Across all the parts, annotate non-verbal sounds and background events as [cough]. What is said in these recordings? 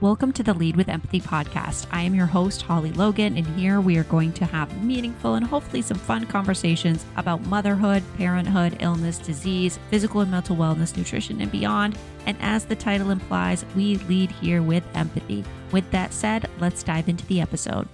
Welcome to the Lead with Empathy podcast. I am your host, Holly Logan, and here we are going to have meaningful and hopefully some fun conversations about motherhood, parenthood, illness, disease, physical and mental wellness, nutrition, and beyond. And as the title implies, we lead here with empathy. With that said, let's dive into the episode.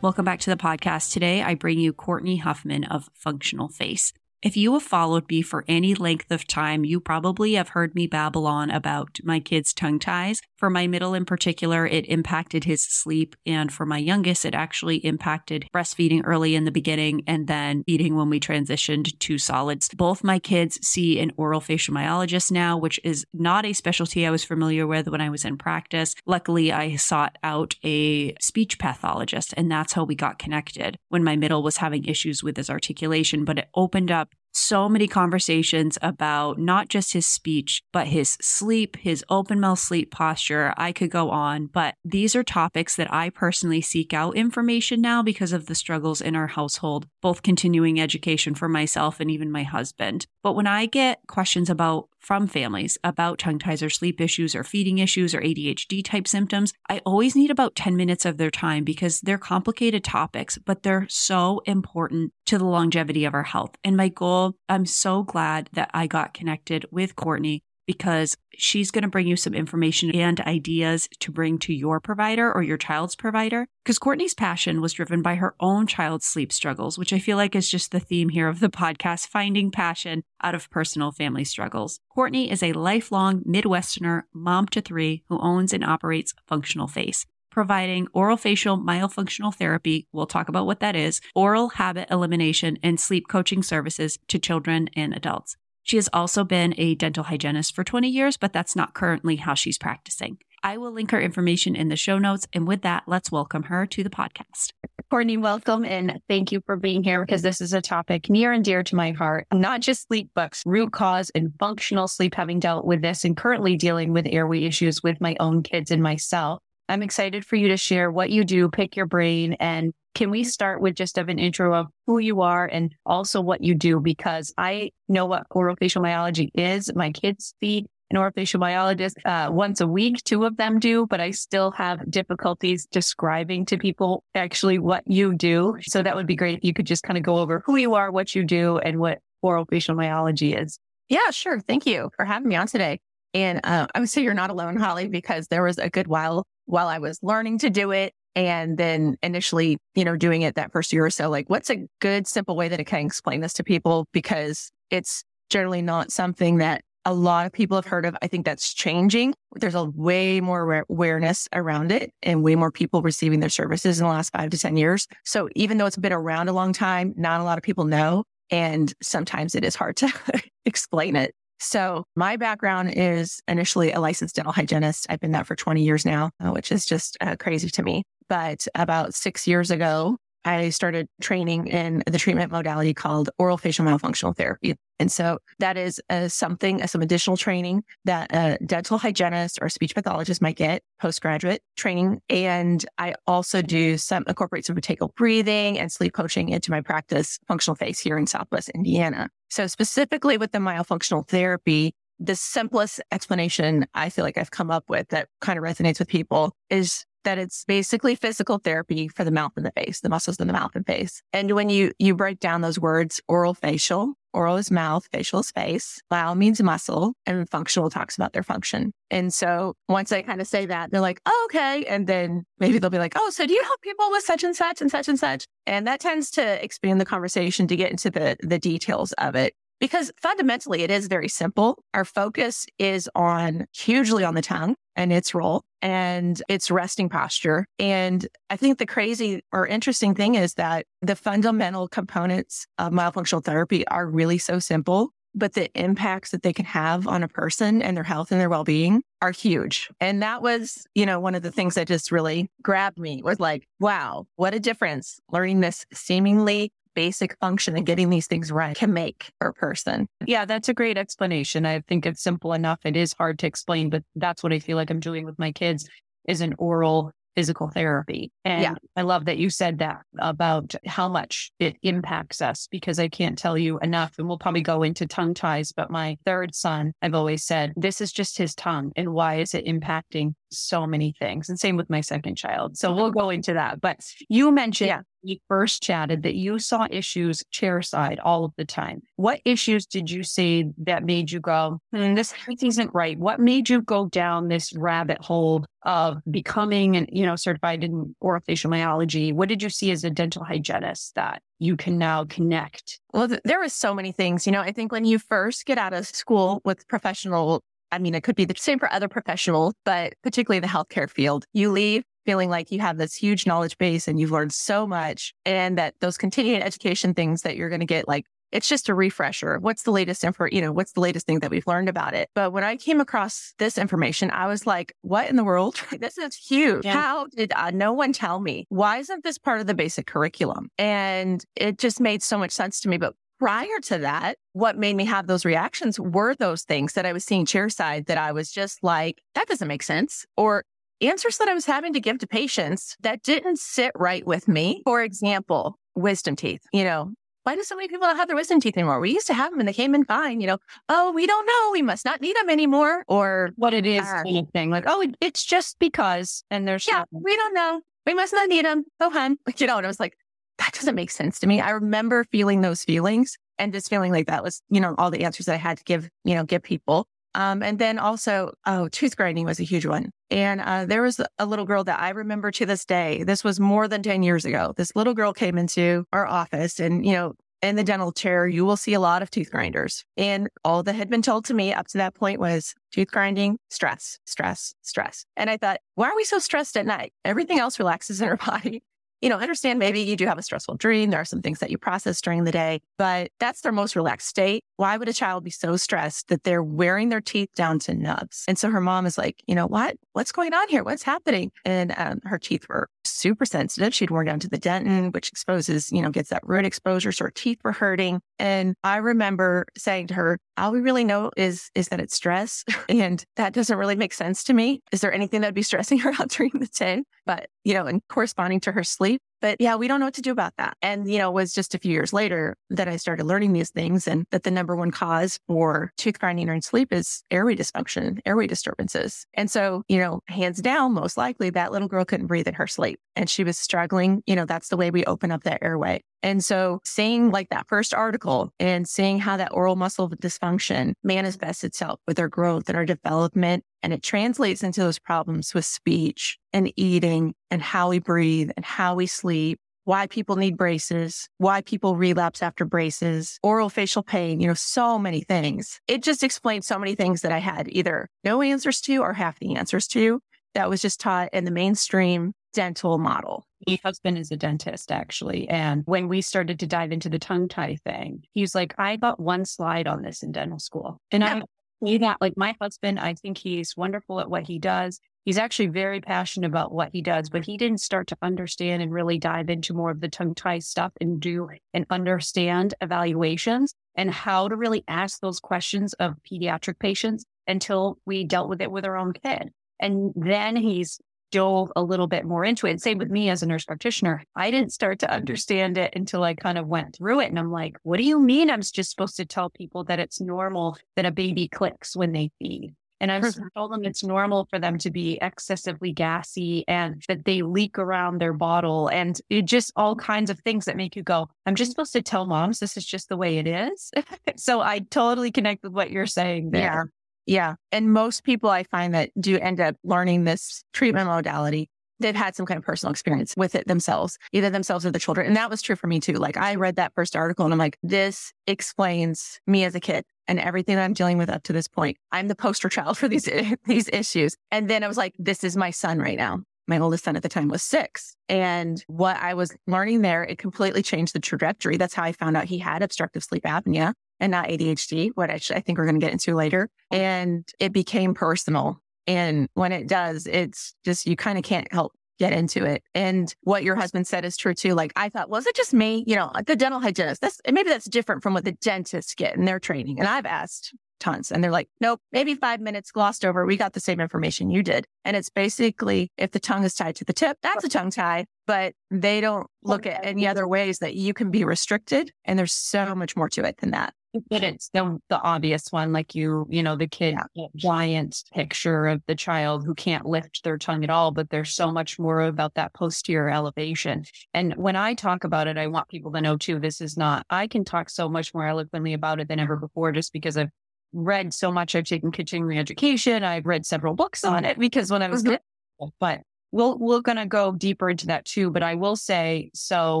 Welcome back to the podcast. Today, I bring you Courtney Huffman of Functional Face. If you have followed me for any length of time, you probably have heard me babble on about my kids' tongue ties. For my middle in particular, it impacted his sleep. And for my youngest, it actually impacted breastfeeding early in the beginning and then eating when we transitioned to solids. Both my kids see an oral facial myologist now, which is not a specialty I was familiar with when I was in practice. Luckily, I sought out a speech pathologist, and that's how we got connected when my middle was having issues with his articulation. But it opened up so many conversations about not just his speech, but his sleep, his open mouth sleep posture. I could go on, but these are topics that I personally seek out information now because of the struggles in our household, both continuing education for myself and even my husband. But when I get questions about from families about tongue ties or sleep issues or feeding issues or ADHD type symptoms, I always need about 10 minutes of their time because they're complicated topics, but they're so important to the longevity of our health. And my goal, I'm so glad that I got connected with Courtney because she's going to bring you some information and ideas to bring to your provider or your child's provider. Because Courtney's passion was driven by her own child's sleep struggles, which I feel like is just the theme here of the podcast finding passion out of personal family struggles. Courtney is a lifelong Midwesterner, mom to three, who owns and operates Functional Face providing oral facial myofunctional therapy. We'll talk about what that is, oral habit elimination, and sleep coaching services to children and adults. She has also been a dental hygienist for 20 years, but that's not currently how she's practicing. I will link her information in the show notes. And with that, let's welcome her to the podcast. Courtney, welcome and thank you for being here because this is a topic near and dear to my heart. Not just sleep, but root cause and functional sleep, having dealt with this and currently dealing with airway issues with my own kids and myself. I'm excited for you to share what you do, pick your brain, and can we start with just of an intro of who you are and also what you do? Because I know what orofacial myology is. My kids see an orofacial myologist uh, once a week. Two of them do, but I still have difficulties describing to people actually what you do. So that would be great if you could just kind of go over who you are, what you do, and what orofacial myology is. Yeah, sure. Thank you for having me on today. And uh, I would say you're not alone, Holly, because there was a good while while I was learning to do it and then initially, you know, doing it that first year or so, like what's a good, simple way that I can explain this to people? Because it's generally not something that a lot of people have heard of. I think that's changing. There's a way more awareness around it and way more people receiving their services in the last five to 10 years. So even though it's been around a long time, not a lot of people know. And sometimes it is hard to [laughs] explain it. So my background is initially a licensed dental hygienist. I've been that for 20 years now, uh, which is just uh, crazy to me. But about six years ago, I started training in the treatment modality called oral facial myofunctional therapy. And so that is uh, something, uh, some additional training that a dental hygienist or speech pathologist might get postgraduate training. And I also do some incorporate some vertical breathing and sleep coaching into my practice functional face here in Southwest Indiana. So specifically with the myofunctional therapy, the simplest explanation I feel like I've come up with that kind of resonates with people is that it's basically physical therapy for the mouth and the face, the muscles in the mouth and face. And when you, you break down those words, oral facial, oral is mouth, facial is face, myo means muscle, and functional talks about their function. And so once I kind of say that, they're like, oh, okay. And then maybe they'll be like, oh, so do you help people with such and such and such and such? And that tends to expand the conversation to get into the, the details of it because fundamentally it is very simple. Our focus is on hugely on the tongue and its role and its resting posture. And I think the crazy or interesting thing is that the fundamental components of myofunctional therapy are really so simple, but the impacts that they can have on a person and their health and their well-being are huge. And that was, you know, one of the things that just really grabbed me was like, wow, what a difference learning this seemingly basic function and getting these things right can make a person. Yeah, that's a great explanation. I think it's simple enough. It is hard to explain, but that's what I feel like I'm doing with my kids is an oral physical therapy. And Yeah. I love that you said that about how much it impacts us because I can't tell you enough. And we'll probably go into tongue ties, but my third son, I've always said, this is just his tongue. And why is it impacting so many things? And same with my second child. So we'll go into that. But you mentioned Yeah. We first chatted that you saw issues chair side all of the time. What issues did you see that made you go, hmm, this isn't right? What made you go down this rabbit hole of becoming an, you know, certified in orofacial myology? What did you see as a dental hygienist that you can now connect? Well, th- there so many things. You know, I think when you first get out of school with professional, I mean, it could be the same for other professionals, but particularly the healthcare field, you leave feeling like you have this huge knowledge base and you've learned so much and that those continuing education things that you're going to get like it's just a refresher. What's the latest info? You know, what's the latest thing that we've learned about it? But when I came across this information, I was like, what in the world? [laughs] this is huge. Yeah. How did uh, no one tell me? Why isn't this part of the basic curriculum? And it just made so much sense to me. But prior to that, what made me have those reactions were those things that I was seeing chairside that I was just like, that doesn't make sense. Or answers that I was having to give to patients that didn't sit right with me. For example, wisdom teeth, you know, why do so many people not have their wisdom teeth anymore? We used to have them and they came in fine, you know, oh, we don't know. We must not need them anymore. Or What it is, kind of thing. Like, oh, it's just because, and there's yeah, we don't know. We must not need them. Oh, hun. [laughs] You know, and I was like, that doesn't make sense to me. I remember feeling those feelings and just feeling like that was, you know, all the answers that I had to give, you know, give people. Um, and then also, oh, tooth grinding was a huge one. And uh, there was a little girl that I remember to this day. This was more than 10 years ago. This little girl came into our office and, you know, in the dental chair, you will see a lot of tooth grinders. And all that had been told to me up to that point was tooth grinding, stress, stress, stress. And I thought, why are we so stressed at night? Everything else relaxes in our [laughs] body. You know, understand maybe you do have a stressful dream. There are some things that you process during the day, but that's their most relaxed state. Why would a child be so stressed that they're wearing their teeth down to nubs? And so her mom is like, you know what? What's going on here? What's happening? And um, her teeth were super sensitive. She'd worn down to the dentin, which exposes, you know, gets that root exposure. So her teeth were hurting. And I remember saying to her, all we really know is, is that it's stress. [laughs] and that doesn't really make sense to me. Is there anything that'd be stressing her [laughs] out during the day? But, you know, and corresponding to her sleep. But yeah, we don't know what to do about that. And, you know, it was just a few years later that I started learning these things and that the number one cause for tooth grinding during sleep is airway dysfunction, airway disturbances. And so, you know, hands down, most likely that little girl couldn't breathe in her sleep and she was struggling. You know, that's the way we open up that airway. And so seeing like that first article and seeing how that oral muscle dysfunction manifests itself with our growth and our development, and it translates into those problems with speech and eating and how we breathe and how we sleep, why people need braces, why people relapse after braces, oral facial pain, you know, so many things. It just explained so many things that I had either no answers to or half the answers to that was just taught in the mainstream dental model. My husband is a dentist, actually. And when we started to dive into the tongue tie thing, he's like, I got one slide on this in dental school. And Yeah. I say that, like my husband, I think he's wonderful at what he does. He's actually very passionate about what he does, but he didn't start to understand and really dive into more of the tongue tie stuff and do and understand evaluations and how to really ask those questions of pediatric patients until we dealt with it with our own kid. And then he's dove a little bit more into it. Same with me as a nurse practitioner. I didn't start to understand it until I kind of went through it. And I'm like, what do you mean I'm just supposed to tell people that it's normal that a baby clicks when they feed? And I've Mhm. [laughs] told them it's normal for them to be excessively gassy and that they leak around their bottle and it just all kinds of things that make you go, I'm just supposed to tell moms this is just the way it is. [laughs] so I totally connect with what you're saying there. Yeah. Yeah. And most people I find that do end up learning this treatment modality, they've had some kind of personal experience with it themselves, either themselves or the children. And that was true for me too. Like I read that first article and I'm like, this explains me as a kid and everything that I'm dealing with up to this point. I'm the poster child for these, [laughs] these issues. And then I was like, this is my son right now. My oldest son at the time was six. And what I was learning there, it completely changed the trajectory. That's how I found out he had obstructive sleep apnea and not ADHD, what I, I think we're going to get into later. And it became personal. And when it does, it's just, you kind of can't help get into it. And what your husband said is true too. Like I thought, was it just me? You know, the dental hygienist, that's maybe that's different from what the dentists get in their training. And I've asked tons. And they're like, nope, maybe five minutes glossed over. We got the same information you did. And it's basically if the tongue is tied to the tip, that's a tongue tie, but they don't look at any other ways that you can be restricted. And there's so much more to it than that. But it's the, the obvious one, like you, you know, the kid Yeah. giant picture of the child who can't lift their tongue at all, but there's so much more about that posterior elevation. And when I talk about it, I want people to know too, this is not, I can talk so much more eloquently about it than ever before just because I've read so much. I've taken continuing education. I've read several books on it because when I was, Mhm. kid- but we'll, we're going to go deeper into that too. But I will say, so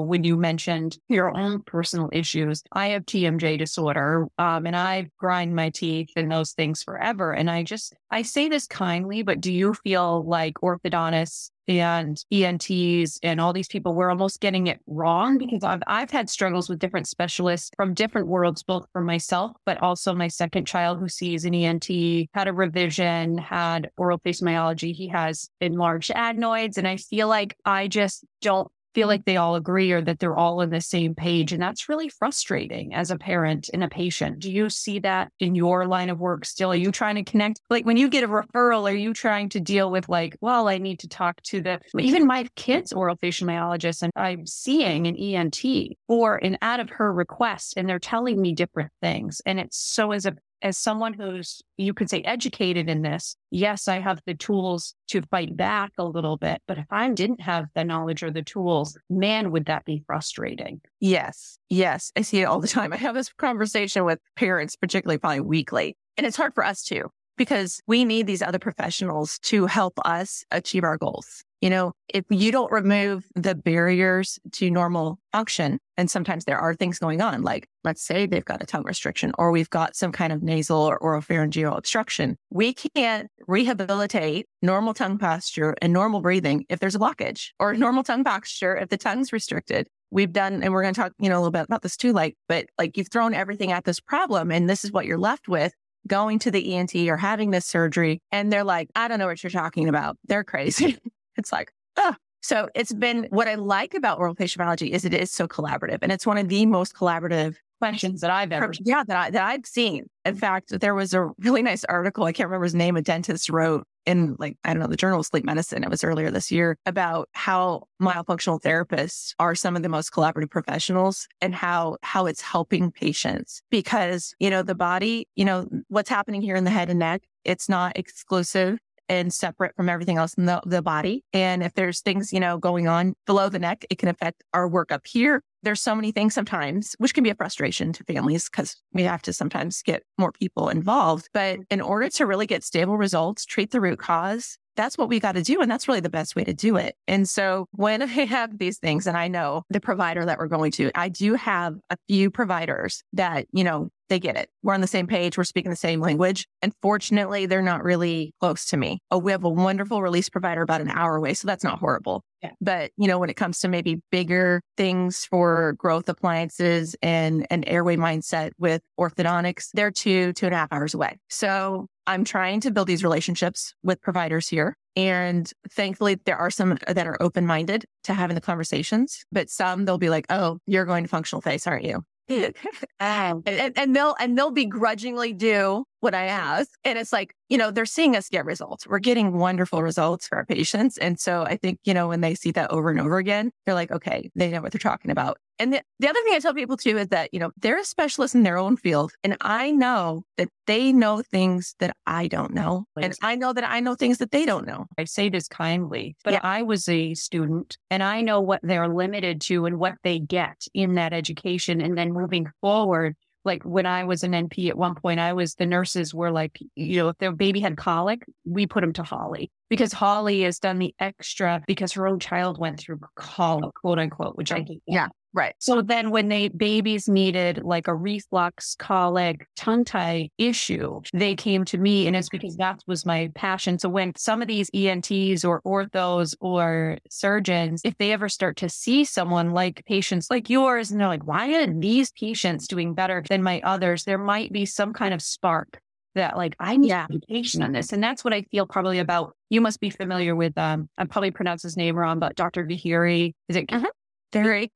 when you mentioned your own personal issues, I have TMJ disorder, um, and I grind my teeth and those things forever. And I just, I say this kindly, but do you feel like orthodontists and ENTs and all these people, we're almost getting it wrong because I've, I've had struggles with different specialists from different worlds, both for myself, but also my second child who sees an ENT, had a revision, had oral face myology. He has enlarged adenoids. And I feel like I just don't feel mm-hmm. like they all agree or that they're all on the same page. And that's really frustrating as a parent and a patient. Do you see that in your line of work still? Are you trying to connect? Like when you get a referral, are you trying to deal with like, well, I need to talk to the, even my kid's oral facial myologist and I'm seeing an ENT for an out of her request and they're telling me different things. And it's so as a as someone who's, you could say, educated in this, yes, I have the tools to fight back a little bit. But if I didn't have the knowledge or the tools, man, would that be frustrating? Yes. Yes. I see it all the time. I have this conversation with parents, particularly probably weekly. And it's hard for us too, because we need these other professionals to help us achieve our goals. You know, if you don't remove the barriers to normal function, and sometimes there are things going on, like let's say they've got a tongue restriction or we've got some kind of nasal or oropharyngeal obstruction, we can't rehabilitate normal tongue posture and normal breathing if there's a blockage or [laughs] normal tongue posture if the tongue's restricted we've done, and we're going to talk, you know, a little bit about this too, like, but like you've thrown everything at this problem and this is what you're left with going to the ENT or having this surgery. And they're like, I don't know what you're talking about. They're crazy. [laughs] it's like, oh. So it's been what I like about oral facial myology is it is so collaborative and it's one of the most collaborative Questions that I've ever yeah, that, I, that I've seen. In fact, there was a really nice article. I can't remember his name. A dentist wrote in like, I don't know, the journal of sleep medicine. It was earlier this year about how myofunctional therapists are some of the most collaborative professionals and how, how it's helping patients because, you know, the body, you know, what's happening here in the head and neck, it's not exclusive and separate from everything else in the, the body. And if there's things, you know, going on below the neck, it can affect our work up here. There's so many things sometimes, which can be a frustration to families because we have to sometimes get more people involved. But mm-hmm. in order to really get stable results, treat the root cause, that's what we got to do. And that's really the best way to do it. And so when [laughs] I have these things and I know the provider that we're going to, I do have a few providers that, you know, they get it. We're on the same page. We're speaking the same language. Unfortunately, they're not really close to me. Oh, we have a wonderful release provider about an hour away. So that's not horrible. Yeah. But, you know, when it comes to maybe bigger things for growth appliances and an airway mindset with orthodontics, they're two, two and a half hours away. So I'm trying to build these relationships with providers here. And thankfully, there are some that are open minded to having the conversations, but some they'll be like, Oh, you're going to functional face, aren't you? [laughs] and, and, and they'll and they'll begrudgingly do what I ask. And it's like, you know, they're seeing us get results. We're getting wonderful results for our patients. And so I think, you know, when they see that over and over again, they're like, okay, they know what they're talking about. And the, the other thing I tell people too is that, you know, they're a specialist in their own field. And I know that they know things that I don't know. And I know that I know things that they don't know. I say this kindly, but Yeah. I was a student and I know what they're limited to and what they get in that education. And then moving forward, like when I was an NP at one point, I was, the nurses were like, you know, if their baby had colic, we put them to Holly because Holly has done the extra because her own child went through colic, quote unquote, which I oh, hate. Yeah. Right. So then when they babies needed like a reflux, colic, tongue tie issue, they came to me and it's because that was my passion. So when some of these ENTs or orthos or surgeons, if they ever start to see someone like patients like yours and they're like, why are these patients doing better than my others? There might be some kind of spark that like I need Yeah. education on this. And that's what I feel probably about. You must be familiar with um I probably pronounce his name wrong, but Dr. Vihiri. Is it Mhm. Very.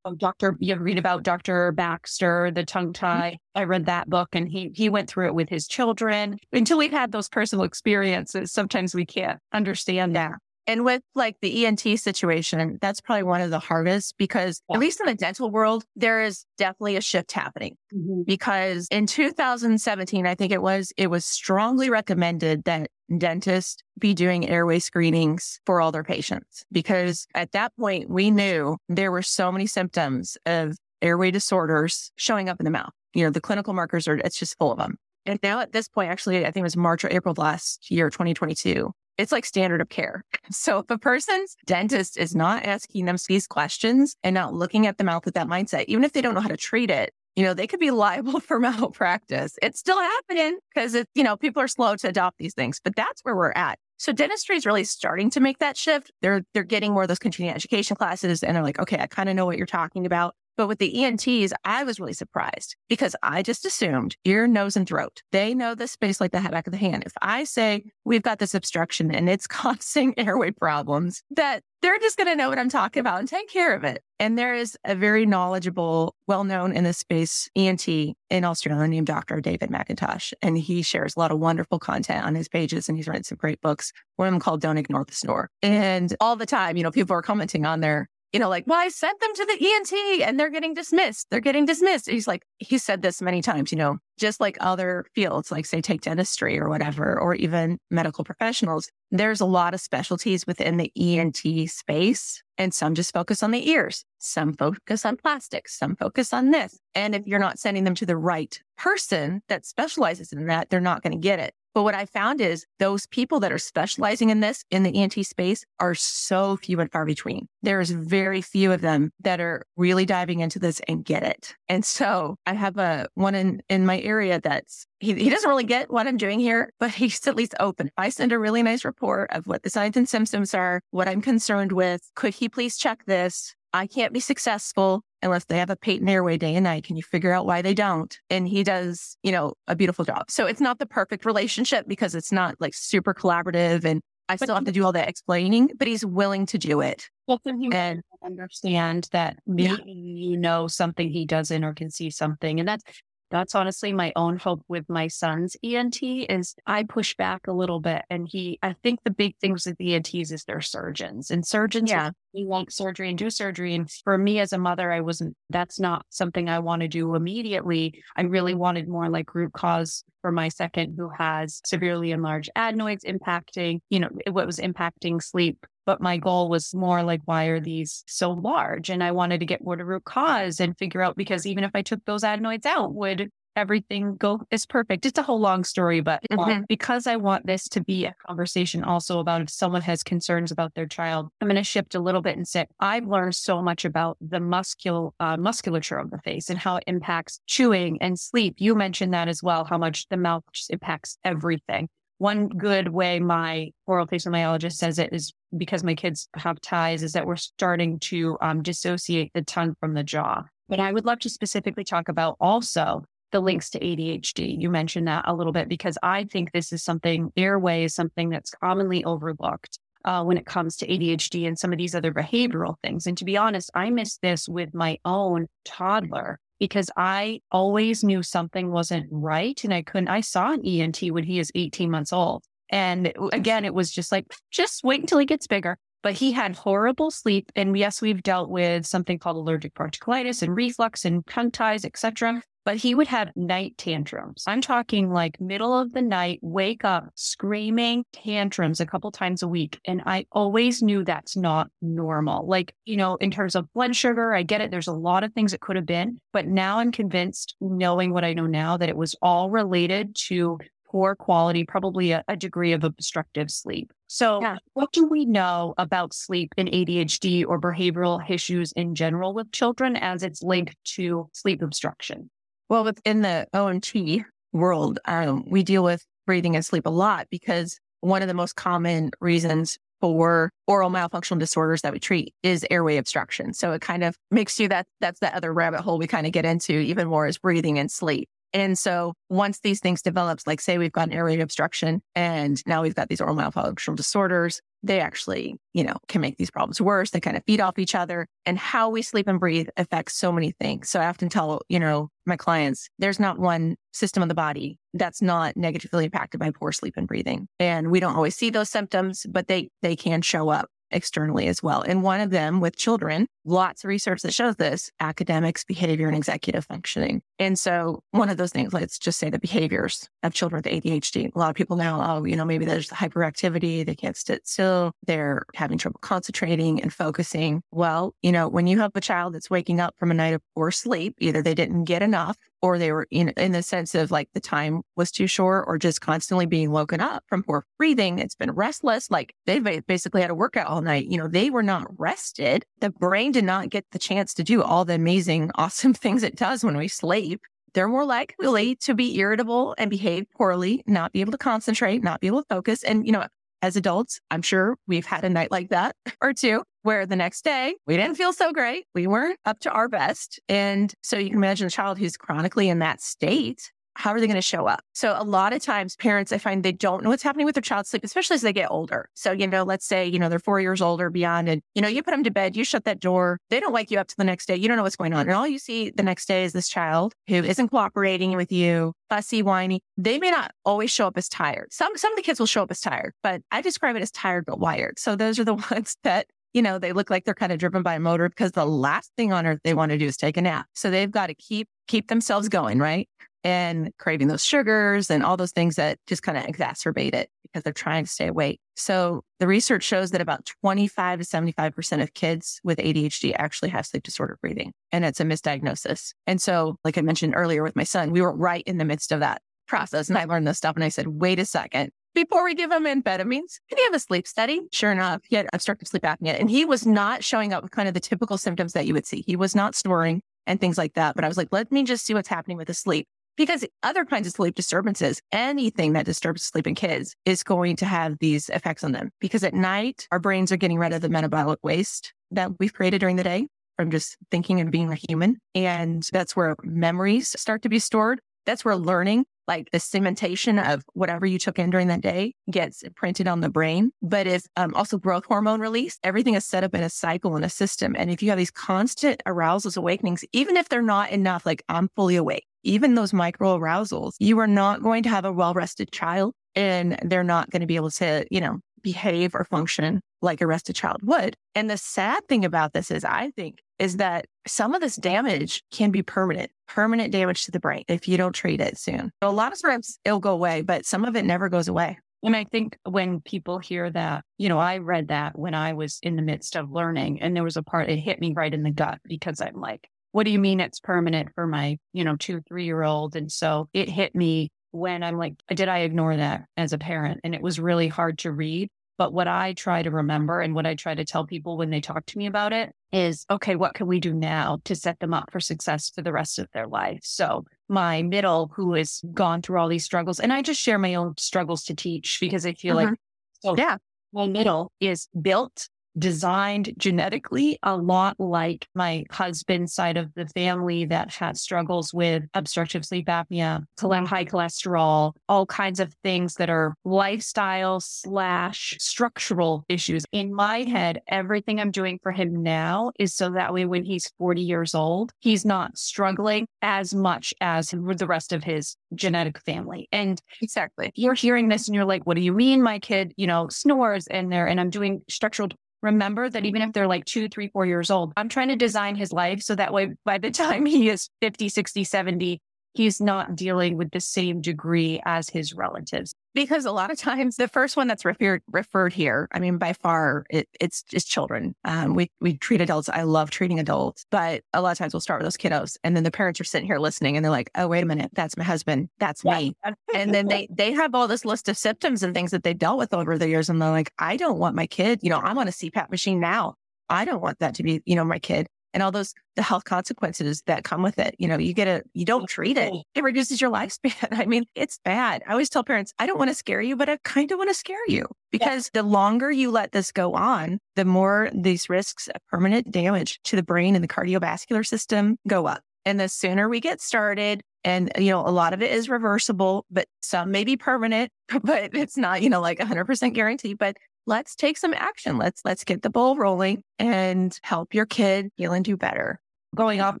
Oh, Dr. You read about Dr. Baxter, the tongue Mm-hmm. tie. I read that book and he he went through it with his children. Until we've had those personal experiences, sometimes we can't understand that. And with like the ENT situation, that's probably one of the hardest because Yeah. at least in the dental world, there is definitely a shift happening mm-hmm. because in 2017, I think it was, it was strongly recommended that dentists be doing airway screenings for all their patients because at that point we knew there were so many symptoms of airway disorders showing up in the mouth. You know, the clinical markers are, it's just full of them. And now at this point, actually, I think it was March or April of last year, 2022. It's like standard of care. [laughs] So if a person's dentist is not asking them these questions and not looking at the mouth with that mindset, even if they don't know how to treat it, you know, they could be [laughs] liable for [laughs] malpractice. It's still happening because it, you know, people are slow to adopt these things, but that's where we're at. So dentistry is really starting to make that shift. They're they're getting more of those continuing education classes and they're like, okay, I kind of know what you're talking about. But with the ENTs, I was really surprised because I just assumed ear, nose, and throat. They know the space like the back of the hand. If I say we've got this obstruction and it's [laughs] causing airway problems, that they're just going to know what I'm talking about and take care of it. And there is a very knowledgeable, well known in this space ENT in Australia named Dr. David McIntosh. And he shares a lot of wonderful content on his pages and he's written some great books. One of them called Don't Ignore the Snore. And all the time, you know, people are commenting on there you know, like, well, I sent them to the ENT and they're getting dismissed. They're getting dismissed. He's like, he said this many times, you know, just like other fields, like say take dentistry or whatever, or even medical professionals. There's a lot of specialties within the ENT space and some just focus on the ears. Some focus on plastics. Some focus on this. And if you're not sending them to the right person that specializes in that, they're not going to get it. But what I found is those people that are specializing in this in the ENT space are so few and far between. There's very few of them that are really diving into this and get it. And so I have a one in, in my area that's he, he doesn't really get what I'm doing here, but he's at least open. If I send a really nice report of what the signs and symptoms are, what I'm concerned with. Could he please check this? I can't be successful unless they have a patent airway day and night. Can you figure out why they don't? And he does, you know, a beautiful job. So it's not the perfect relationship because it's not like super collaborative and I still have to do all that explaining, but he's willing to do it. Well, then he And understand that maybe you know something he doesn't or can see something. And that's that's honestly my own hope with my son's ENT is I push back a little bit. And he I think the big things with ENTs is they're surgeons and surgeons Yeah. We want surgery and do surgery. And for me as a mother, I wasn't that's not something I want to do immediately. I really wanted more like root cause for my second who has severely enlarged adenoids impacting, you know, what was impacting sleep but my goal was more like, why are these so large? And I wanted to get more to root cause and figure out because even if I took those adenoids out, would everything go is perfect? It's a whole long story, but uh, Mhm. because I want this to be a conversation also about if someone has concerns about their child, I'm going to shift a little bit and say, I've learned so much about the muscul, uh, musculature of the face and how it impacts chewing and sleep. You mentioned that as well, how much the mouth just impacts everything. One good way my oral facial myologist says it is because my kids have ties is that we're starting to um, dissociate the tongue from the jaw. But I would love to specifically talk about also the links to ADHD. You mentioned that a little bit because I think this is something, airway is something that's commonly overlooked. Uh, when it comes to ADHD and some of these other behavioral things. And to be honest, I missed this with my own toddler because I always knew something wasn't right. And I couldn't, I saw an ENT when he is 18 months old. And again, it was just like, just wait until he gets bigger. But he had horrible sleep. And yes, we've dealt with something called allergic proctocolitis and reflux and tongue ties, etc. But he would have night tantrums. I'm talking like middle of the night, wake up, screaming tantrums a couple times a week. And I always knew that's not normal. Like, you know, in terms of blood sugar, I get it. There's a lot of things it could have been. But now I'm convinced, knowing what I know now, that it was all related to poor quality, probably a, a degree of obstructive sleep. So, Yeah. what do we know about sleep and ADHD or behavioral issues in general with children as it's linked to sleep obstruction? Well, within the OMT world, um, we deal with breathing and sleep a lot because one of the most common reasons for oral myofunctional disorders that we treat is airway obstruction. So it kind of makes you that that's the other rabbit hole we kind of get into even more is breathing and sleep. And so once these things develops, like say we've got an airway obstruction and now we've got these oral myofunctional disorders, they actually, you know, can make these problems worse. They kind of feed off each other and how we sleep and breathe affects so many things. So I often tell, you know, my clients, there's not one system of the body that's not negatively impacted by poor sleep and breathing. And we don't always see those symptoms, but they, they can show up externally as well. And one of them with children, lots of research that shows this academics, behavior, and executive functioning. And so one of those things, let's just say the behaviors of children with ADHD. A lot of people know, oh, you know, maybe there's hyperactivity. They can't sit still. They're having trouble concentrating and focusing. Well, you know, when you have a child that's waking up from a night of poor sleep, either they didn't get enough or they were in, in the sense of like the time was too short or just constantly being woken up from poor breathing. It's been restless. Like they basically had a workout all night. You know, they were not rested. The brain did not get the chance to do all the amazing, [laughs] awesome things it does when we sleep. They're more likely to be irritable and behave poorly, not be able to concentrate, not be able to focus. And, you know, as adults, I'm sure we've had a night like that [laughs] or two where the next day we didn't feel so great. We weren't up to our best. And so you can imagine a child who's chronically in that state how are they going to show up? So a lot of times parents, I find they don't know what's happening with their child's sleep, especially as they get older. So, you know, let's say, you know, they're four years old or beyond and, you know, you put them to bed, you shut that door. They don't wake you up till the next day. You don't know what's going on. And all you see the next day is this child who isn't cooperating with you, fussy, whiny. They may not always show up as tired. Some, some of the kids will show up as tired, but I describe it as tired, but wired. So those are the [laughs] ones that you know, they look like they're kind of driven by a motor because the last thing on earth they want to do is take a nap. So they've got to keep keep themselves going, right? And craving those sugars and all those things that just kind of exacerbate it because they're trying to stay awake. So the research shows that about 25 to 75% of kids with ADHD actually have sleep disorder breathing and it's a misdiagnosis. And so, like I mentioned earlier with my son, we were right in the midst of that process. And I learned this stuff and I said, wait a second. Before we give him amphetamines, can he have a sleep study? Sure enough, he had obstructive sleep apnea and he was not showing up with kind of the typical symptoms that you would see. He was not snoring and things like that. But I was like, let me just see what's happening with the sleep because other kinds of sleep disturbances, anything that disturbs sleep in kids is going to have these effects on them. Because at night, our brains are getting rid of the metabolic waste that we've created during the day from just thinking and being a human. And that's where memories start to be stored. That's where learning, like the cementation of whatever you took in during that day gets imprinted on the brain. But if um, also growth hormone release, everything is set up in a cycle and a system. And if you have these constant arousals, awakenings, even if they're not enough, like I'm fully awake, even those micro arousals, you are not going to have a well rested child and they're not going to be able to, you know, behave or function like a rested child would. And the sad thing about this is, I think, is that some of this damage can be permanent, permanent damage to the brain if you don't treat it soon. So a lot of times it'll go away, but some of it never goes away. And I think when people hear that, you know, I read that when I was in the midst of learning and there was a part, it hit me right in the gut because I'm like, what do you mean it's permanent for my, you know, two, three year old? And so it hit me when I'm like, did I ignore that as a parent? And it was really hard to read. But what I try to remember and what I try to tell people when they talk to me about it is, okay, what can we do now to set them up for success for the rest of their life? So my middle, who has gone through all these struggles, and I just share my own struggles to teach because I feel like, mm-hmm. so yeah, my middle is built designed genetically a lot like my husband's side of the family that had struggles with obstructive sleep apnea, high cholesterol, all kinds of things that are lifestyle slash structural issues. In my head, everything I'm doing for him now is so that way when he's 40 years old, he's not struggling as much as the rest of his genetic family. And exactly, you're hearing this and you're like, what do you mean my kid, you know, snores in there and I'm doing structural remember that even if they're like two, three, four years old, I'm trying to design his life so that way by the [laughs] time he is 50, 60, 70, he's not dealing with the same degree as his relatives. Because a lot of times the first one that's referred referred here, I mean, by far it, it's just children. Um, we we treat adults. I love treating adults, but a lot of times we'll start with those kiddos, and then the parents are sitting here listening, and they're like, "Oh, wait a minute, that's my husband, that's me," [laughs] and then they they have all this list of symptoms and things that they dealt with over the years, and they're like, "I don't want my kid. You know, I'm on a CPAP machine now. I don't want that to be, you know, my kid." And all those the health consequences that come with it. You know, you get a you don't treat it. Mm-hmm. It reduces your [laughs] lifespan. I mean, it's bad. I always tell parents, I don't want to scare you, but I kind of want to scare you because yeah. the longer you let this go on, the more these risks of permanent damage to the brain and the cardiovascular system go up. And the sooner we get started, and, you know, a lot of it is reversible, but some may be permanent, [laughs] but it's not, you know, like 100% guarantee. But let's take some action. Let's let's get the ball rolling and help your kid heal and do better going off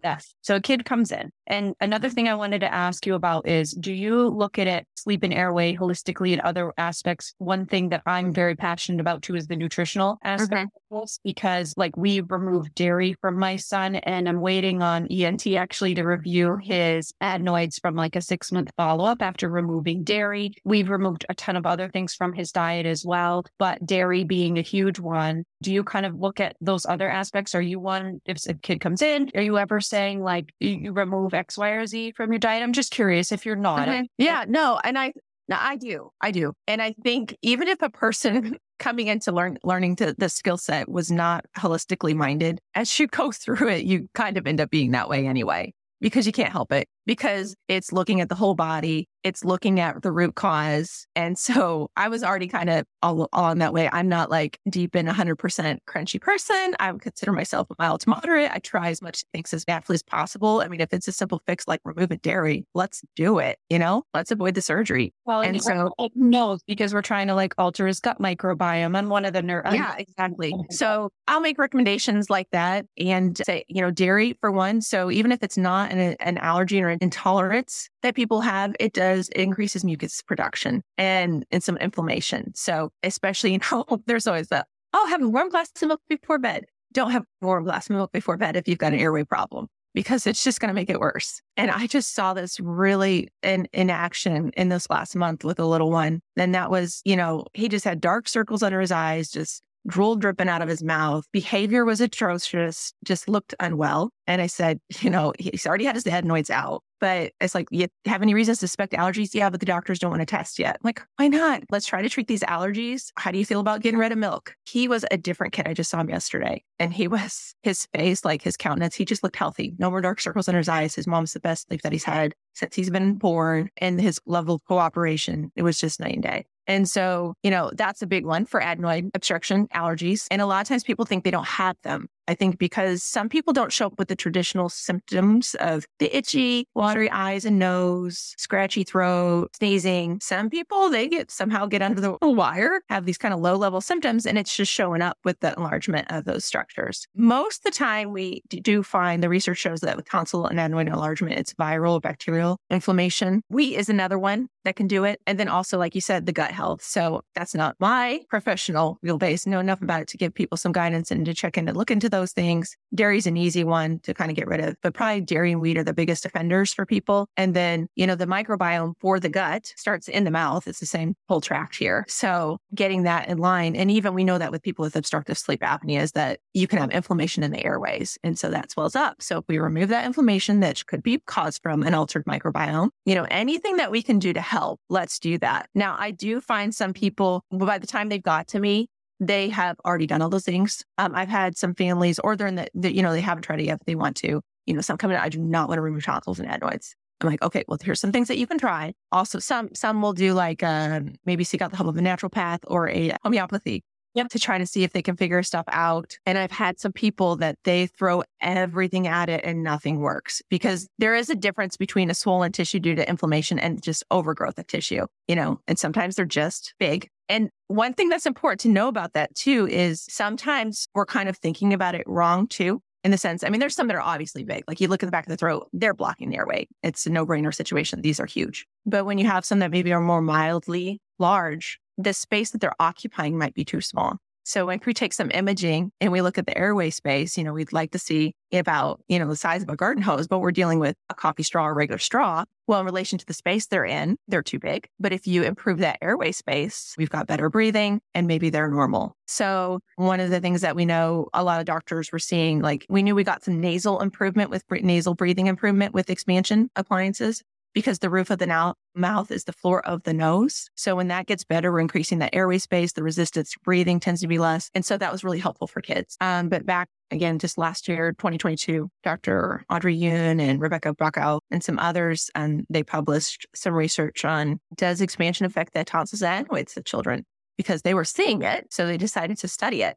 that. So a kid comes in. And another thing I wanted to ask you about is do you look at it sleep and airway holistically and other aspects? One thing that I'm very passionate about too is the nutritional aspect mm-hmm. because like we removed dairy from my son and I'm waiting on ENT actually to review his adenoids from like a six month follow up after removing dairy. We've removed a ton of other things from his diet as well, but dairy being a huge one. Do you kind of look at those other aspects? Are you one, if a kid comes in, are you ever saying like you remove X, Y, or Z from your diet? I'm just curious if you're not. Okay. Yeah, no. And I, no, I do. I do. And I think even if a person [laughs] coming into learn learning to the skill set was not holistically minded, as you go [laughs] through it, you kind of end up being that way anyway, because you can't help it because it's looking at the whole body. It's looking at the root cause. And so I was already kind of all, all on that way. I'm not like deep in 100% crunchy person. I would consider myself a mild to moderate. I try as much things as naturally as possible. I mean, if it's a simple fix like removing dairy, let's do it. You know, let's avoid the surgery. Well, and, and so [laughs] no, because we're trying to like alter his gut microbiome and one of the nerve. Yeah, exactly. [laughs] So I'll make recommendations like that and say, you know, dairy for one. So even if it's not an, an allergy or an intolerance that people have, it does it increases mucus production and, and some inflammation. So especially, [laughs] you know, there's always that, oh, have a warm glass of milk before bed. Don't have a warm glass of milk before bed if you've got an airway problem because it's just going to make it worse. And I just saw this really in, in action in this last month with a little one. And that was, you know, he just had dark circles under his eyes, just drool dripping out of his mouth. Behavior was atrocious, just looked unwell. And I said, [laughs] you know, he's already had his adenoids out. But it's like, you have any reason to suspect allergies? Yeah, but the doctors don't want to test yet. I'm like, why not? Let's try to treat these allergies. How do you feel about getting rid of milk? He was a different kid. I just saw him yesterday and he was, his face, like his countenance, he just looked healthy. No more dark circles under his eyes. His mom's the best sleep that he's had since he's been born and his level of cooperation, it was just night and day. And so, you know, that's a big one for adenoid obstruction allergies. And a lot of times people think they don't have them. I think because some people don't show up with the traditional symptoms of the itchy, watery eyes and nose, scratchy throat, sneezing. Some people, they get somehow get under the wire, have these kind of low level symptoms, and it's just showing up with the enlargement of those structures. Most of the time, we do find the research shows that with tonsil and adenoid enlargement, it's viral, bacterial inflammation. Wheat is another one that can do it. And then also, like you said, the gut health. So that's not my professional real base. Know enough about it to give people some guidance and to check in and look into those those things. Dairy's an easy one to kind of get rid of, but probably dairy and wheat are the biggest offenders for people. And then, you know, the microbiome for the gut starts in the mouth. It's the same whole tract here. So getting that in line. And even we know that with people with obstructive sleep apnea is that you can have inflammation in the airways. And so that swells up. So if we remove that inflammation that could be caused from an altered microbiome, you know, anything that we can do to help, let's do that. Now, I do find some people, by the time they've got to me, they have already done all those things. Um, I've had some families, or they're in the, the, you know, they haven't tried it yet, but they want to. You know, some come in, I do not want to remove tonsils and adenoids. I'm like, okay, well, here's some things that you can try. Also, some some will do like um, maybe seek out the help of a naturopath or a homeopathy yep. to try to see if they can figure stuff out. And I've had some people that they throw everything at it and nothing works because there is a difference between a swollen tissue due to inflammation and just overgrowth of tissue, you know, and sometimes they're just big. And one thing that's important to know about that too is sometimes we're kind of thinking about it wrong too. In the sense, I mean, there's some that are obviously big. Like you look at the back of the throat, they're blocking the airway. It's a no brainer situation. These are huge. But when you have some that maybe are more mildly large, the space that they're occupying might be too small. So when we take some imaging and we look at the airway space, you know, we'd like to see about, you know, the size of a garden hose, but we're dealing with a coffee straw or regular straw. Well, in relation to the space they're in, they're too big. But if you improve that airway space, we've got better breathing and maybe they're normal. So one of the things that we know a lot of doctors were seeing, like we knew we got some nasal improvement with nasal breathing improvement with expansion appliances because the roof of the now- mouth is the floor of the nose. So when that gets better, we're increasing the airway space. The resistance breathing tends to be less. And so that was really helpful for kids. Um, but back again, just last year, 2022, Dr. Audrey Yoon and Rebecca Bockow and some others, and um, they published some research on does expansion affect the tonsils and adenoids of children? Because they were seeing it. So they decided to study it.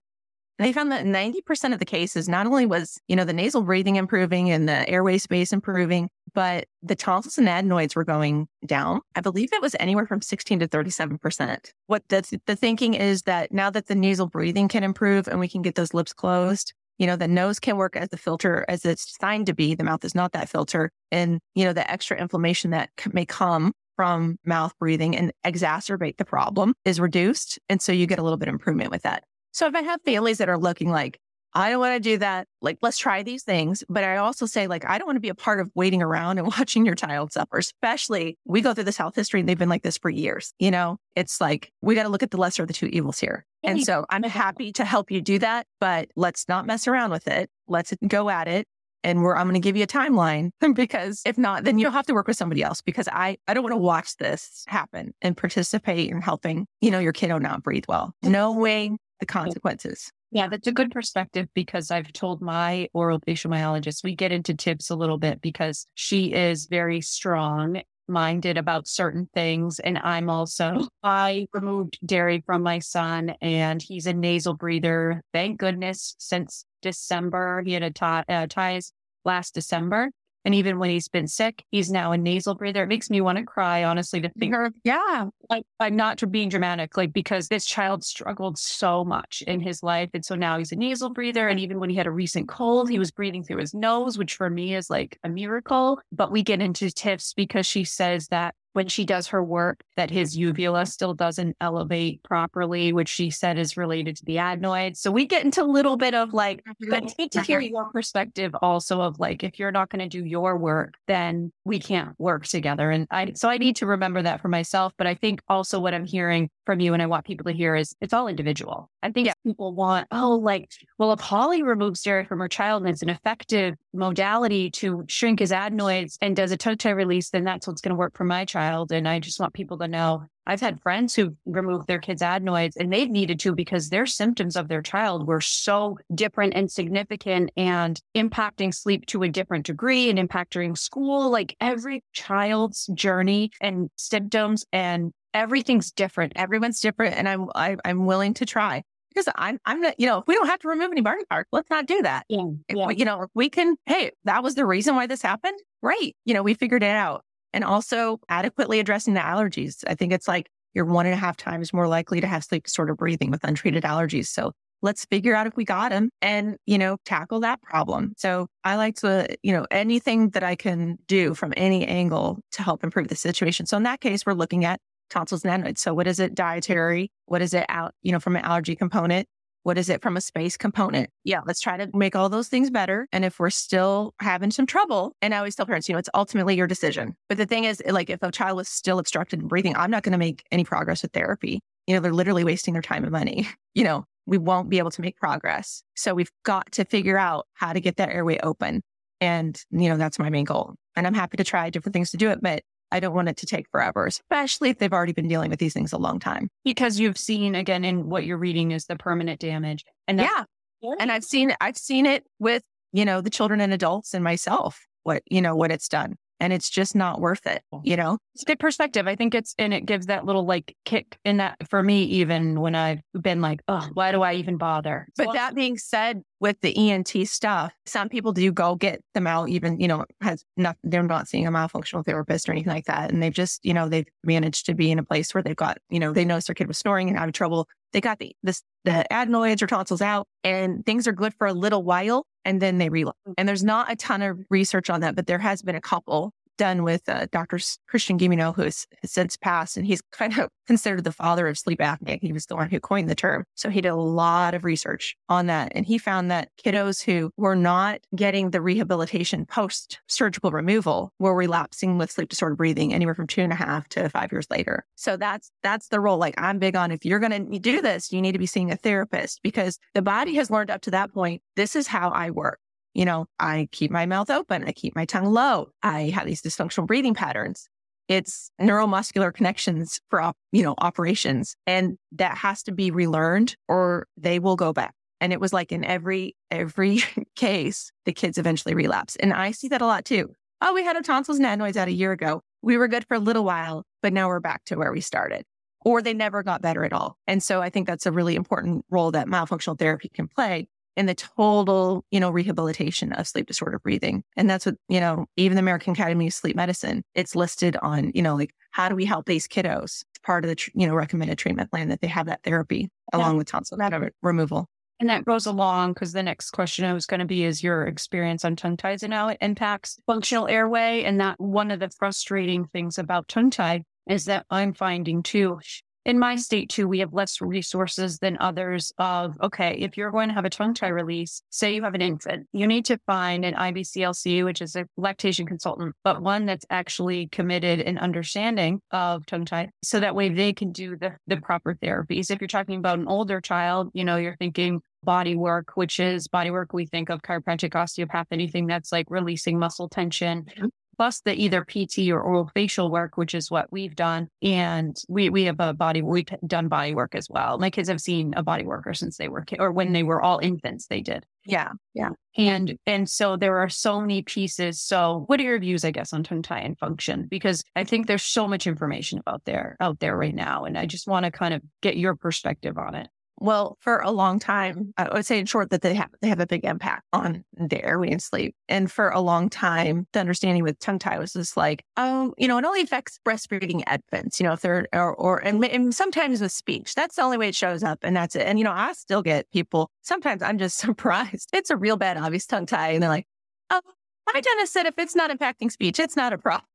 they found that 90% of the cases, not only was, you know, the nasal breathing improving and the airway space improving, but the tonsils and adenoids were going down. I believe it was anywhere from 16 to 37%. What the, the thinking is that now that the nasal breathing can improve and we can get those lips closed, you know, the nose can work as the filter as it's designed to be. The mouth is not that filter. And, you know, the extra inflammation that may come from mouth breathing and exacerbate the problem is reduced. And so you get a little bit of improvement with that. So if I have families that are looking like, I don't want to do that. Like, let's try these things. But I also say, like, I don't want to be a part of waiting around and [laughs] watching your child suffer, especially we go through this health history and they've been like this for years. You know, it's like we got to look at the lesser of the two evils here. And so I'm happy to help you do that, but let's not mess around with it. Let's go at it. And we're, I'm going to give you a timeline [laughs] because if not, then you'll have to work with somebody else because I, I don't want to watch this happen and participate in helping, you know, your kiddo not breathe well, knowing the consequences. Yeah, that's a good perspective because I've told my oral facial myologist, we get into tips a little bit because she is very strong minded about certain things. And I'm also, [laughs] I removed dairy from my son and he's a nasal breather. Thank goodness since December, he had a t- uh, ties last December. And even when he's been sick, he's now a nasal breather. It makes me want to cry, honestly, to think, yeah, I'm not being dramatic, like because this child struggled so much in his life. And so now he's a nasal breather. And even when he had a recent cold, he was breathing through his nose, which for me is like a miracle. But we get into tips because she says that when she does her work that his uvula still doesn't elevate properly, which she said is related to the adenoids. So we get into a little bit of like, but it's good to hear mm-hmm. your perspective also of like, if you're not going to do your work, then we can't work together. And I, so I need to remember that for myself. But I think also what I'm hearing from you and I want people to hear is it's all individual. I think yeah. people want, oh, like, well, if Holly removes dairy from her child and it's an effective modality to shrink his adenoids and does a toe release, then that's what's going to work for my child. And I just want people to know I've had friends who removed their kids' adenoids and they've needed to because their symptoms of their child were so different and significant and impacting sleep to a different degree and impacting school. Like every child's journey and symptoms and everything's different. Everyone's different. And I'm, I, am i am willing to try because I'm, I'm not, you know, if we don't have to remove any body parts, let's not do that. Yeah, yeah. You know, we can, hey, that was the reason why this happened. Great. You know, we figured it out and also adequately addressing the allergies. I think it's like you're one and a half times more likely to have sleep disorder breathing with untreated allergies. So let's figure out if we got them and, you know, tackle that problem. So I like to, you know, anything that I can do from any angle to help improve the situation. So in that case, we're looking at tonsils and adenoids. So what is it dietary? What is it out, you know, from an allergy component? What is it from a space component? Yeah, let's try to make all those things better. And if we're still having some trouble, and I always tell parents, you know, it's ultimately your decision. But the thing is, like, if a child is still obstructed in breathing, I'm not going to make any progress with therapy. You know, they're literally wasting their time and money. [laughs] You know, we won't be able to make progress. So we've got to figure out how to get that airway open. And, you know, that's my main goal. And I'm happy to try different things to do it. But I don't want it to take forever, especially if they've already been dealing with these things a long time. Because you've seen again in what you're reading is the permanent damage. And yeah. And I've seen I've seen it with, you know, the children and adults and myself, what, you know, what it's done and it's just not worth it, you know? It's good perspective. I think it's, and it gives that little like kick in that for me, even when I've been like, oh, why do I even bother? But so, that being said, with the ENT stuff, some people do go get them out, even, you know, has not, they're not seeing a myofunctional therapist or anything like that. And they've just, you know, they've managed to be in a place where they've got, you know, they noticed their kid was snoring and having trouble. They got the, this, the adenoids or tonsils out and things are good for a little while and then they relapse. Mm. And there's not a ton of research on that, but there has been a couple done with uh, Dr. Christian Guilleminault, who has, has, since passed, and he's [laughs] kind of considered the father of sleep apnea. He was the one who coined the term. So he did a lot of research on that. And he found that kiddos who were not getting the rehabilitation post surgical removal were relapsing with sleep disorder breathing anywhere from two and a half to five years later. So that's, that's the role. Like I'm big on if you're going to do this, you need to be seeing a therapist because the body has learned up to that point, this is how I work. You know, I keep my mouth open. I keep my tongue low. I have these dysfunctional breathing patterns. It's neuromuscular connections for, you know, operations. And that has to be relearned or they will go back. And it was like in every, every [laughs] case, the kids eventually relapse. And I see that a lot too. Oh, we had our tonsils and adenoids out a year ago. We were good for a little while, but now we're back to where we started. or they never got better at all. And so I think that's a really important role that myofunctional therapy can play in the total, you know, rehabilitation of sleep disorder breathing. And that's what, you know, even the American Academy of Sleep Medicine, it's listed on, you know, like how do we help these kiddos? It's part of the, you know, recommended treatment plan that they have that therapy yeah. along with tonsil removal. And that goes along because the next question I was going to be is your experience on tongue ties and how it impacts functional airway. And that one of the frustrating things about tongue tie is that I'm finding too in my state too, we have less resources than others of, okay, if you're going to have a tongue tie release, say you have an infant, you need to find an IBCLC, which is a lactation consultant, but one that's actually committed and understanding of tongue tie. So that way they can do the, the proper therapies. If you're talking about an older child, you know, you're thinking body work, which is body work. We think of chiropractic, osteopath, anything that's like releasing muscle tension. Mm-hmm. Plus the either PT or oral facial work, which is what we've done. And we, we have a body, we've done body work as well. My kids have seen a body worker since they were, or when they were all infants, they did. Yeah. Yeah. And, and so there are so many pieces. So what are your views, I guess, on tongue tie and function? Because I think there's so much information about there, out there right now. And I just want to kind of get your perspective on it. Well, for a long time, I would say in short that they have they have a big impact on the airway and sleep. And for a long time, the understanding with tongue tie was just like, oh, you know, it only affects breastfeeding infants, you know, if they're or, or and, and sometimes with speech. That's the only way it shows up, and that's it. And you know, I still get people. Sometimes I'm just [laughs] surprised. It's a real bad, obvious tongue tie, and they're like, oh, my dentist said if it's not impacting speech, it's not a problem.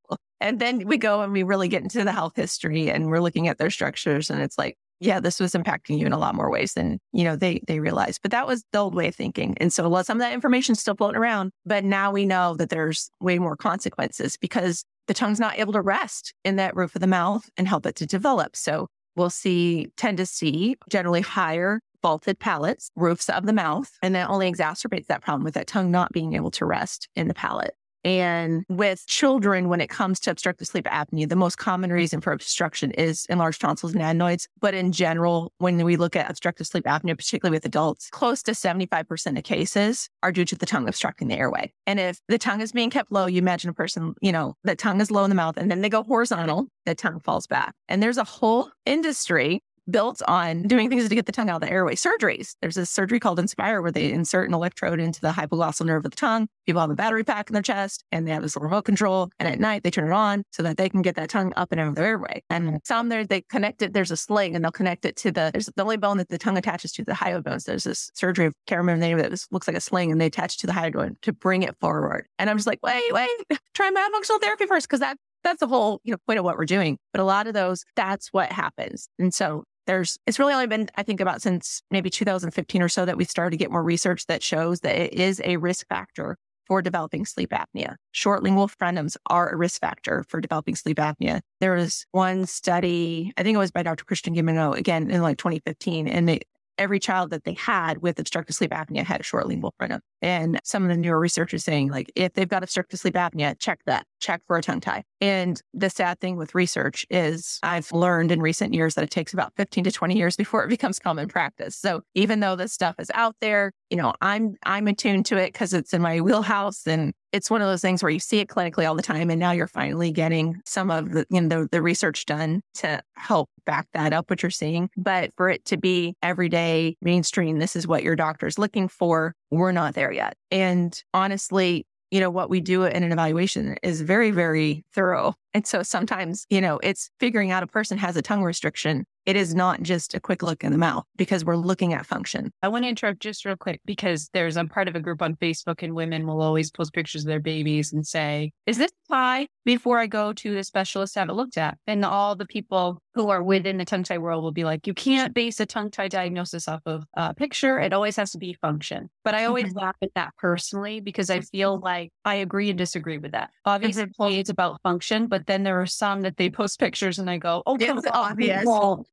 And then we go and we really get into the health history and we're looking at their structures, and it's like, yeah, this was impacting you in a lot more ways than, you know, they, they realized. But that was the old way of thinking. And so a some of that information is still floating around, but now we know that there's way more consequences because the tongue's not able to rest in that roof of the mouth and help it to develop. So we'll see, tend to see generally higher vaulted palates, roofs of the mouth, and that only exacerbates that problem with that tongue not being able to rest in the palate. And with children, when it comes to obstructive sleep apnea, the most common reason for obstruction is enlarged tonsils and adenoids. But in general, when we look at obstructive sleep apnea, particularly with adults, close to 75% of cases are due to the tongue obstructing the airway. And if the tongue is being kept low, you imagine a person, you know, the tongue is low in the mouth and then they go horizontal, the tongue falls back. And there's a whole industry built on doing things to get the tongue out of the airway. Surgeries. There's a surgery called Inspire where they insert an electrode into the hypoglossal nerve of the tongue. People have a battery pack in their chest and they have this remote control. And at night they turn it on so that they can get that tongue up and out of the airway. And mm-hmm. some there, they connect it. There's a sling and they'll connect it to the, there's the only bone that the tongue attaches to the hyoid bones. There's this surgery, I can't remember the name of it. It looks like a sling and they attach it to the hyoid to bring it forward. And I'm just like, wait, wait, [laughs] try myofunctional therapy first. Cause that that's the whole you know point of what we're doing but a lot of those that's what happens and so there's, it's really only been, I think, about since maybe 2015 or so that we started to get more research that shows that it is a risk factor for developing sleep apnea. Short lingual frenums are a risk factor for developing sleep apnea. There was one study, I think it was by Dr. Christian Guilleminault again in like 2015, and they, every child that they had with obstructive sleep apnea had a short lingual frenum. And some of the newer researchers saying, like, if they've got obstructive sleep apnea, check that, check for a tongue tie. And the sad thing with research is I've learned in recent years that it takes about 15 to 20 years before it [laughs] becomes common practice. So even though this stuff is out there, you know, I'm, I'm attuned to it because it's in my wheelhouse and it's one of those things where you see it clinically all the time. And now you're finally getting some of the, you know, the, the research done to help back that up, what you're seeing. But for it to be everyday mainstream, this is what your doctor's looking for. We're not there yet. And honestly, you know, what we do in an evaluation is very, very thorough. And so sometimes, you know, it's figuring out a person has a tongue restriction it is not just a quick look in the mouth because we're looking at function. I want to interrupt just real quick because there's I'm part of a group on Facebook and women will always post pictures of their babies and say, Is this pie? Before I go to the specialist to have it looked at. And all the people who are within the tongue tie world will be like, you can't base a tongue tie diagnosis off of a picture. It always has to be function. But I always mm-hmm. laugh at that personally because I feel like I agree and disagree with that. Obviously, mm-hmm. it's about function, but then there are some that they post pictures and I go, oh, come it's obvious.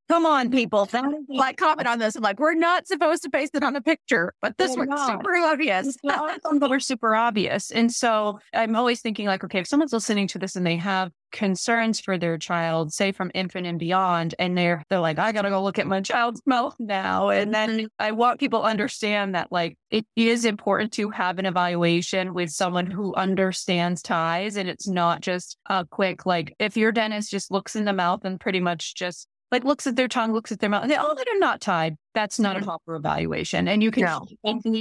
Come on, people. That is like comment on this. I'm like, we're not supposed to base it on a picture, but this one's super obvious. [laughs] some that are super obvious. And so I'm always thinking like, okay, if someone's listening to this and they have concerns for their child, say from infant and beyond, and they're they're like, I gotta go look at my child's [laughs] mouth now. And then mm-hmm. I want people to understand that like it is important to have an evaluation with someone who understands ties and it's not just a quick like if your dentist just looks in the mouth and pretty much just like looks at their tongue, looks at their mouth, they, oh, they're not tied. That's not a Mhm. proper evaluation. And you can No.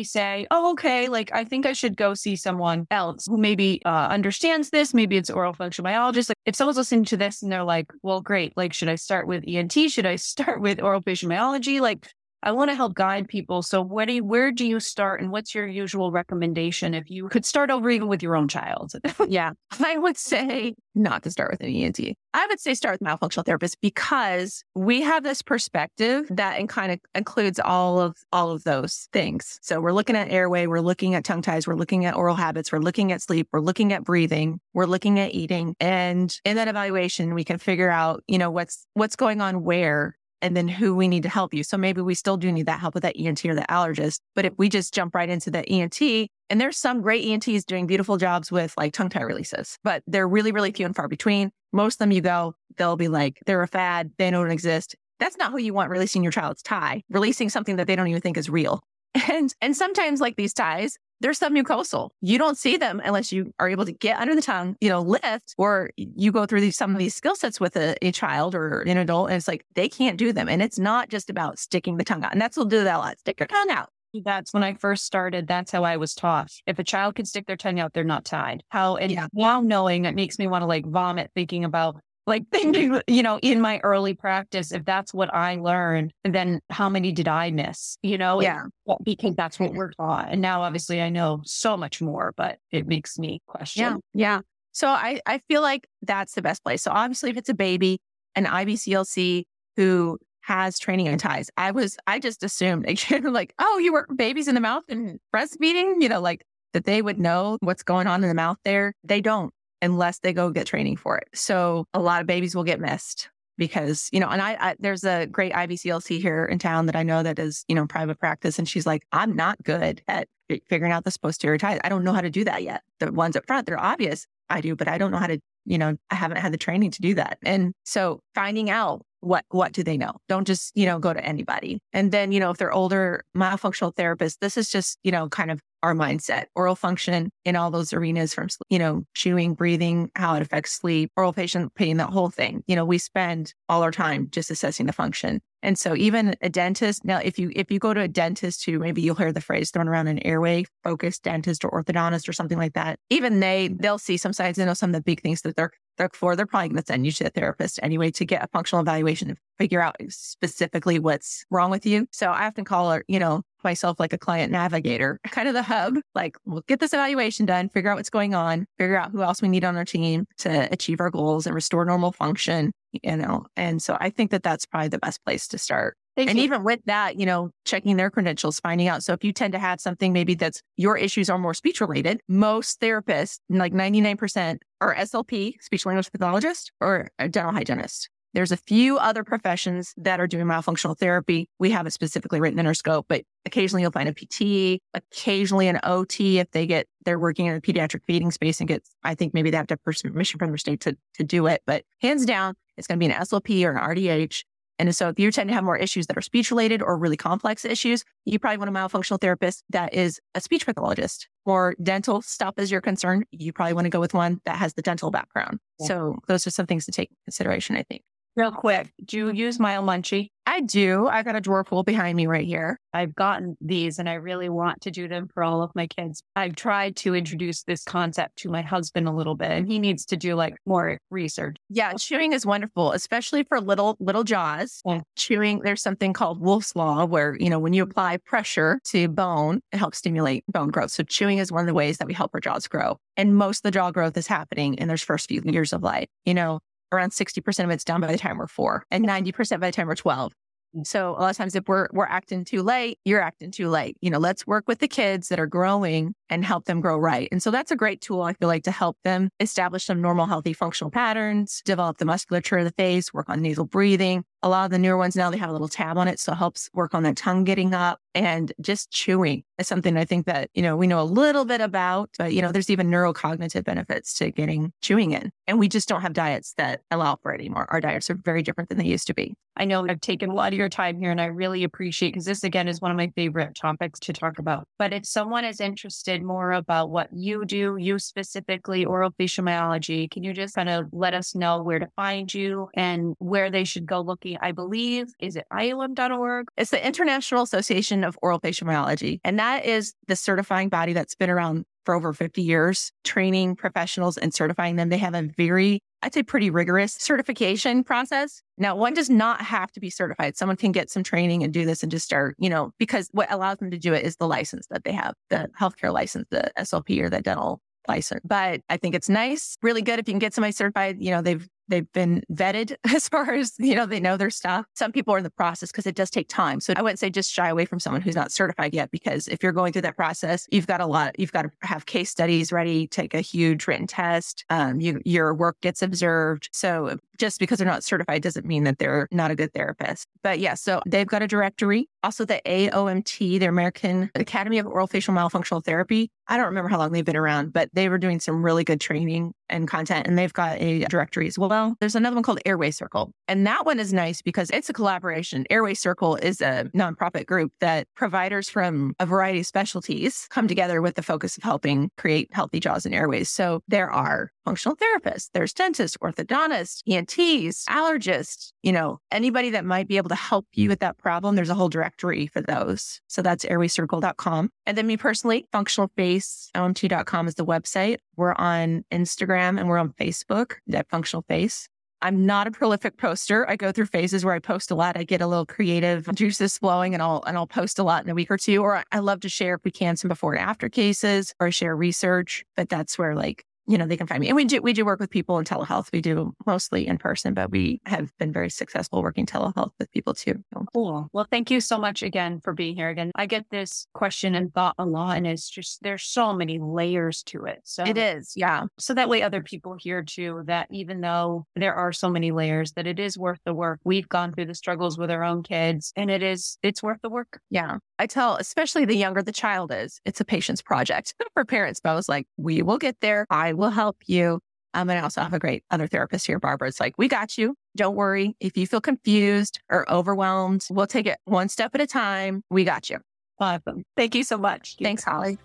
say, oh, okay, like I think I should go see someone else who maybe uh, understands this. Maybe it's oral facial myologist. Like if someone's listening to this and they're like, well, great. Like, should I start with ENT? Should I start with oral facial myology? Like, I want to help guide people. So where do you, where do you start and what's your usual recommendation if you could start over even with your own child? [laughs] Yeah. I would say not to start with an ENT. I would say start with myofunctional therapist because we have this perspective that and kind of includes all of all of those things. So we're looking at airway, we're looking at tongue ties, we're looking at oral habits, we're looking at sleep, we're looking at breathing, we're looking at eating. And in that evaluation, we can figure out, you know, what's what's going on where and then who we need to help you. So maybe we still do need that help with that ENT or the allergist. But if we just jump right into the ENT, and there's some great ENTs doing beautiful jobs with like tongue tie releases, but they're really, really few and far between. Most of them you go, they'll be like, they're a fad. They don't exist. That's not who you want releasing your child's tie, releasing something that they don't even think is real. [laughs] And, and sometimes like these ties, they're submucosal. You don't see them unless you are able to get under the tongue, you know, lift, or you go through these, some of these skill sets with a, a child or an adult. And it's like, they can't do them. And it's not just about sticking the tongue out. And that's what we'll do that a lot. Stick your tongue out. That's when I first started. That's how I was taught. If a child can stick their tongue out, they're not tied. How, and Yeah. now knowing it makes me want to like vomit thinking about like [laughs] thinking, you know, in my early practice, if that's what I learned, then how many did I miss? You know, Yeah. Well, because that's what we're taught. And now obviously I know so much more, but it makes me question. Yeah. Yeah. So I, I feel like that's the best place. So obviously if it's a baby, an IBCLC who has training and ties, I was, I just assumed [laughs] like, oh, you work babies in the mouth and breastfeeding, you know, like that they would know what's going on in the mouth there. They don't unless they go get training for it. So a lot of babies will get missed because, you know, and I, I there's a great IBCLC here in town that I know that is, you know, private practice. And she's like, I'm not good at figuring out this posterior ties. I don't know how to do that yet. The ones up front, they're obvious. I do, but I don't know how to, you know, I haven't had the training to do that. And so finding out what, what do they know? Don't just, you know, go to anybody. And then, you know, if they're older myofunctional therapists, this is just, you know, kind of our mindset, oral function in all those arenas from, you know, chewing, breathing, how it affects sleep, oral facial pain, that whole thing. You know, we spend all our time just assessing the function. And so even a dentist, now if you, if you go to a dentist who maybe you'll hear the phrase thrown around an airway focused dentist or orthodontist or something like that, even they, they'll see some signs, they know some of the big things that they're, they're for. They're probably to send you to a therapist anyway to get a functional evaluation and figure out specifically what's wrong with you. So I often call her, you know, myself like a client navigator, [laughs] kind of the hub, like we'll get this evaluation done, figure out what's going on, figure out who else we need on our team to achieve our goals and restore normal function, you know. And so I think that that's probably the best place to start. Thank and you. even with that, you know, checking their credentials, finding out. So if you tend to have something maybe that's your issues are more speech related, most therapists, like 99% are SLP, speech language pathologist or a dental hygienist. There's a few other professions that are doing myofunctional therapy. We have it specifically written in our scope, but occasionally you'll find a PT, occasionally an OT if they get, they're working in a pediatric feeding space and gets, I think maybe they have to have permission from their state to, to do it. But hands down, it's going to be an SLP or an RDH. And so if you tend to have more issues that are speech related or really complex issues, you probably want a myofunctional therapist that is a speech pathologist or dental stuff is your concern. You probably want to go with one that has the dental background. Yeah. So those are some things to take into consideration, I think. Real quick, do you use Myomunchee? I do. I got a drawer full behind me right here. I've gotten these and I really want to do them for all of my kids. I've tried to introduce this concept to my husband a little bit and he needs to do like more research. Yeah, chewing is wonderful, especially for little little jaws. Yeah. Chewing, there's something called Wolff's Law where, you know, when you apply pressure to bone, it helps stimulate bone growth. So chewing is one of the ways that we help our jaws grow. And most of the jaw growth is happening in those first few years of life. You know, around 60% of it's done by the time we're four and 90% by the time we're 12. Mm. So a lot of times if we're we're acting too late, you're acting too late. You know, let's work with the kids that are growing and help them grow right. And so that's a great tool I feel like to help them establish some normal healthy functional patterns, develop the musculature of the face, work on nasal breathing. A lot of the newer ones now they have a little tab on it so it helps work on that tongue getting up and just chewing is something I think that, you know, we know a little bit about, but you know, there's even neurocognitive benefits to getting chewing in. And we just don't have diets that allow for it anymore. Our diets are very different than they used to be. I know I've taken a lot of your time here and I really appreciate because this again is one of my favorite topics to talk about. But if someone is interested more about what you do, you specifically oral facial myology, can you just kind of let us know where to find you and where they should go looking I believe, is it IOM.org? It's the International Association of Oral Facial Myology. And that is the certifying body that's been around for over 50 years, training professionals and certifying them. They have a very, I'd say, pretty rigorous certification process. Now, one does not have to be certified. Someone can get some training and do this and just start, you know, because what allows them to do it is the license that they have, the healthcare license, the SLP or the dental license. But I think it's nice, really good if you can get somebody certified. You know, they've they've been vetted [laughs] as far as, you know, they know their stuff. Some people are in the process because it does take time. So I wouldn't say just shy away from someone who's not certified yet, because if you're going through that process, you've got a lot, you've got to have case studies ready, take a huge written test. Um, you, your work gets observed. So just because they're not certified doesn't mean that they're not a good therapist. But yeah, so they've got a directory. Also the AOMT, the American Academy of Oral Facial Myofunctional Therapy. I don't remember how long they've been around, but they were doing some really good training and content and they've got a directory as well. There's another one called Airway Circle. And that one is nice because it's a collaboration. Airway Circle is a nonprofit group that providers from a variety of specialties come together with the focus of helping create healthy jaws and airways. So there are functional therapists, there's dentists, orthodontists, ENTs, allergists, you know, anybody that might be able to help you with that problem. There's a whole directory for those. So that's airwaycircle.com. And then me personally, functionalfaceomt.com is the website. We're on Instagram and we're on Facebook at Functional Face. I'm not a prolific poster. I go through phases where I post a lot. I get a little creative juices flowing and I'll, and I'll post a lot in a week or two. Or I love to share if we can some before and after cases or share research, but that's where like you know, they can find me. And we do, we do work with people in telehealth. We do mostly in person, but we have been very successful working telehealth with people too. Cool. Well, thank you so much again for being here again. I get this question and thought a lot, and it's just, there's so many layers to it. So it is. Yeah. So that way other people hear too, that even though there are so many layers, that it is worth the work. We've gone through the struggles with our own kids and it is, it's worth the work. Yeah. I tell, especially the younger the child is, it's a patience project [laughs] for parents. But I was like, we will get there. I will help you. Um, and I also have a great other therapist here, Barbara. It's like, we got you. Don't worry. If you feel confused or overwhelmed, we'll take it one step at a time. We got you. Awesome. Thank you so much. Thanks, Holly.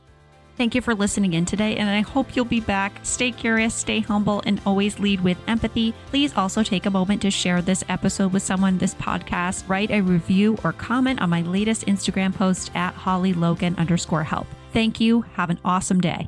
Thank you for listening in today, and I hope you'll be back. Stay curious, stay humble, and always lead with empathy. Please also take a moment to share this episode with someone, this podcast, write a review or comment on my latest Instagram post at Holly Logan underscore help. Thank you. Have an awesome day.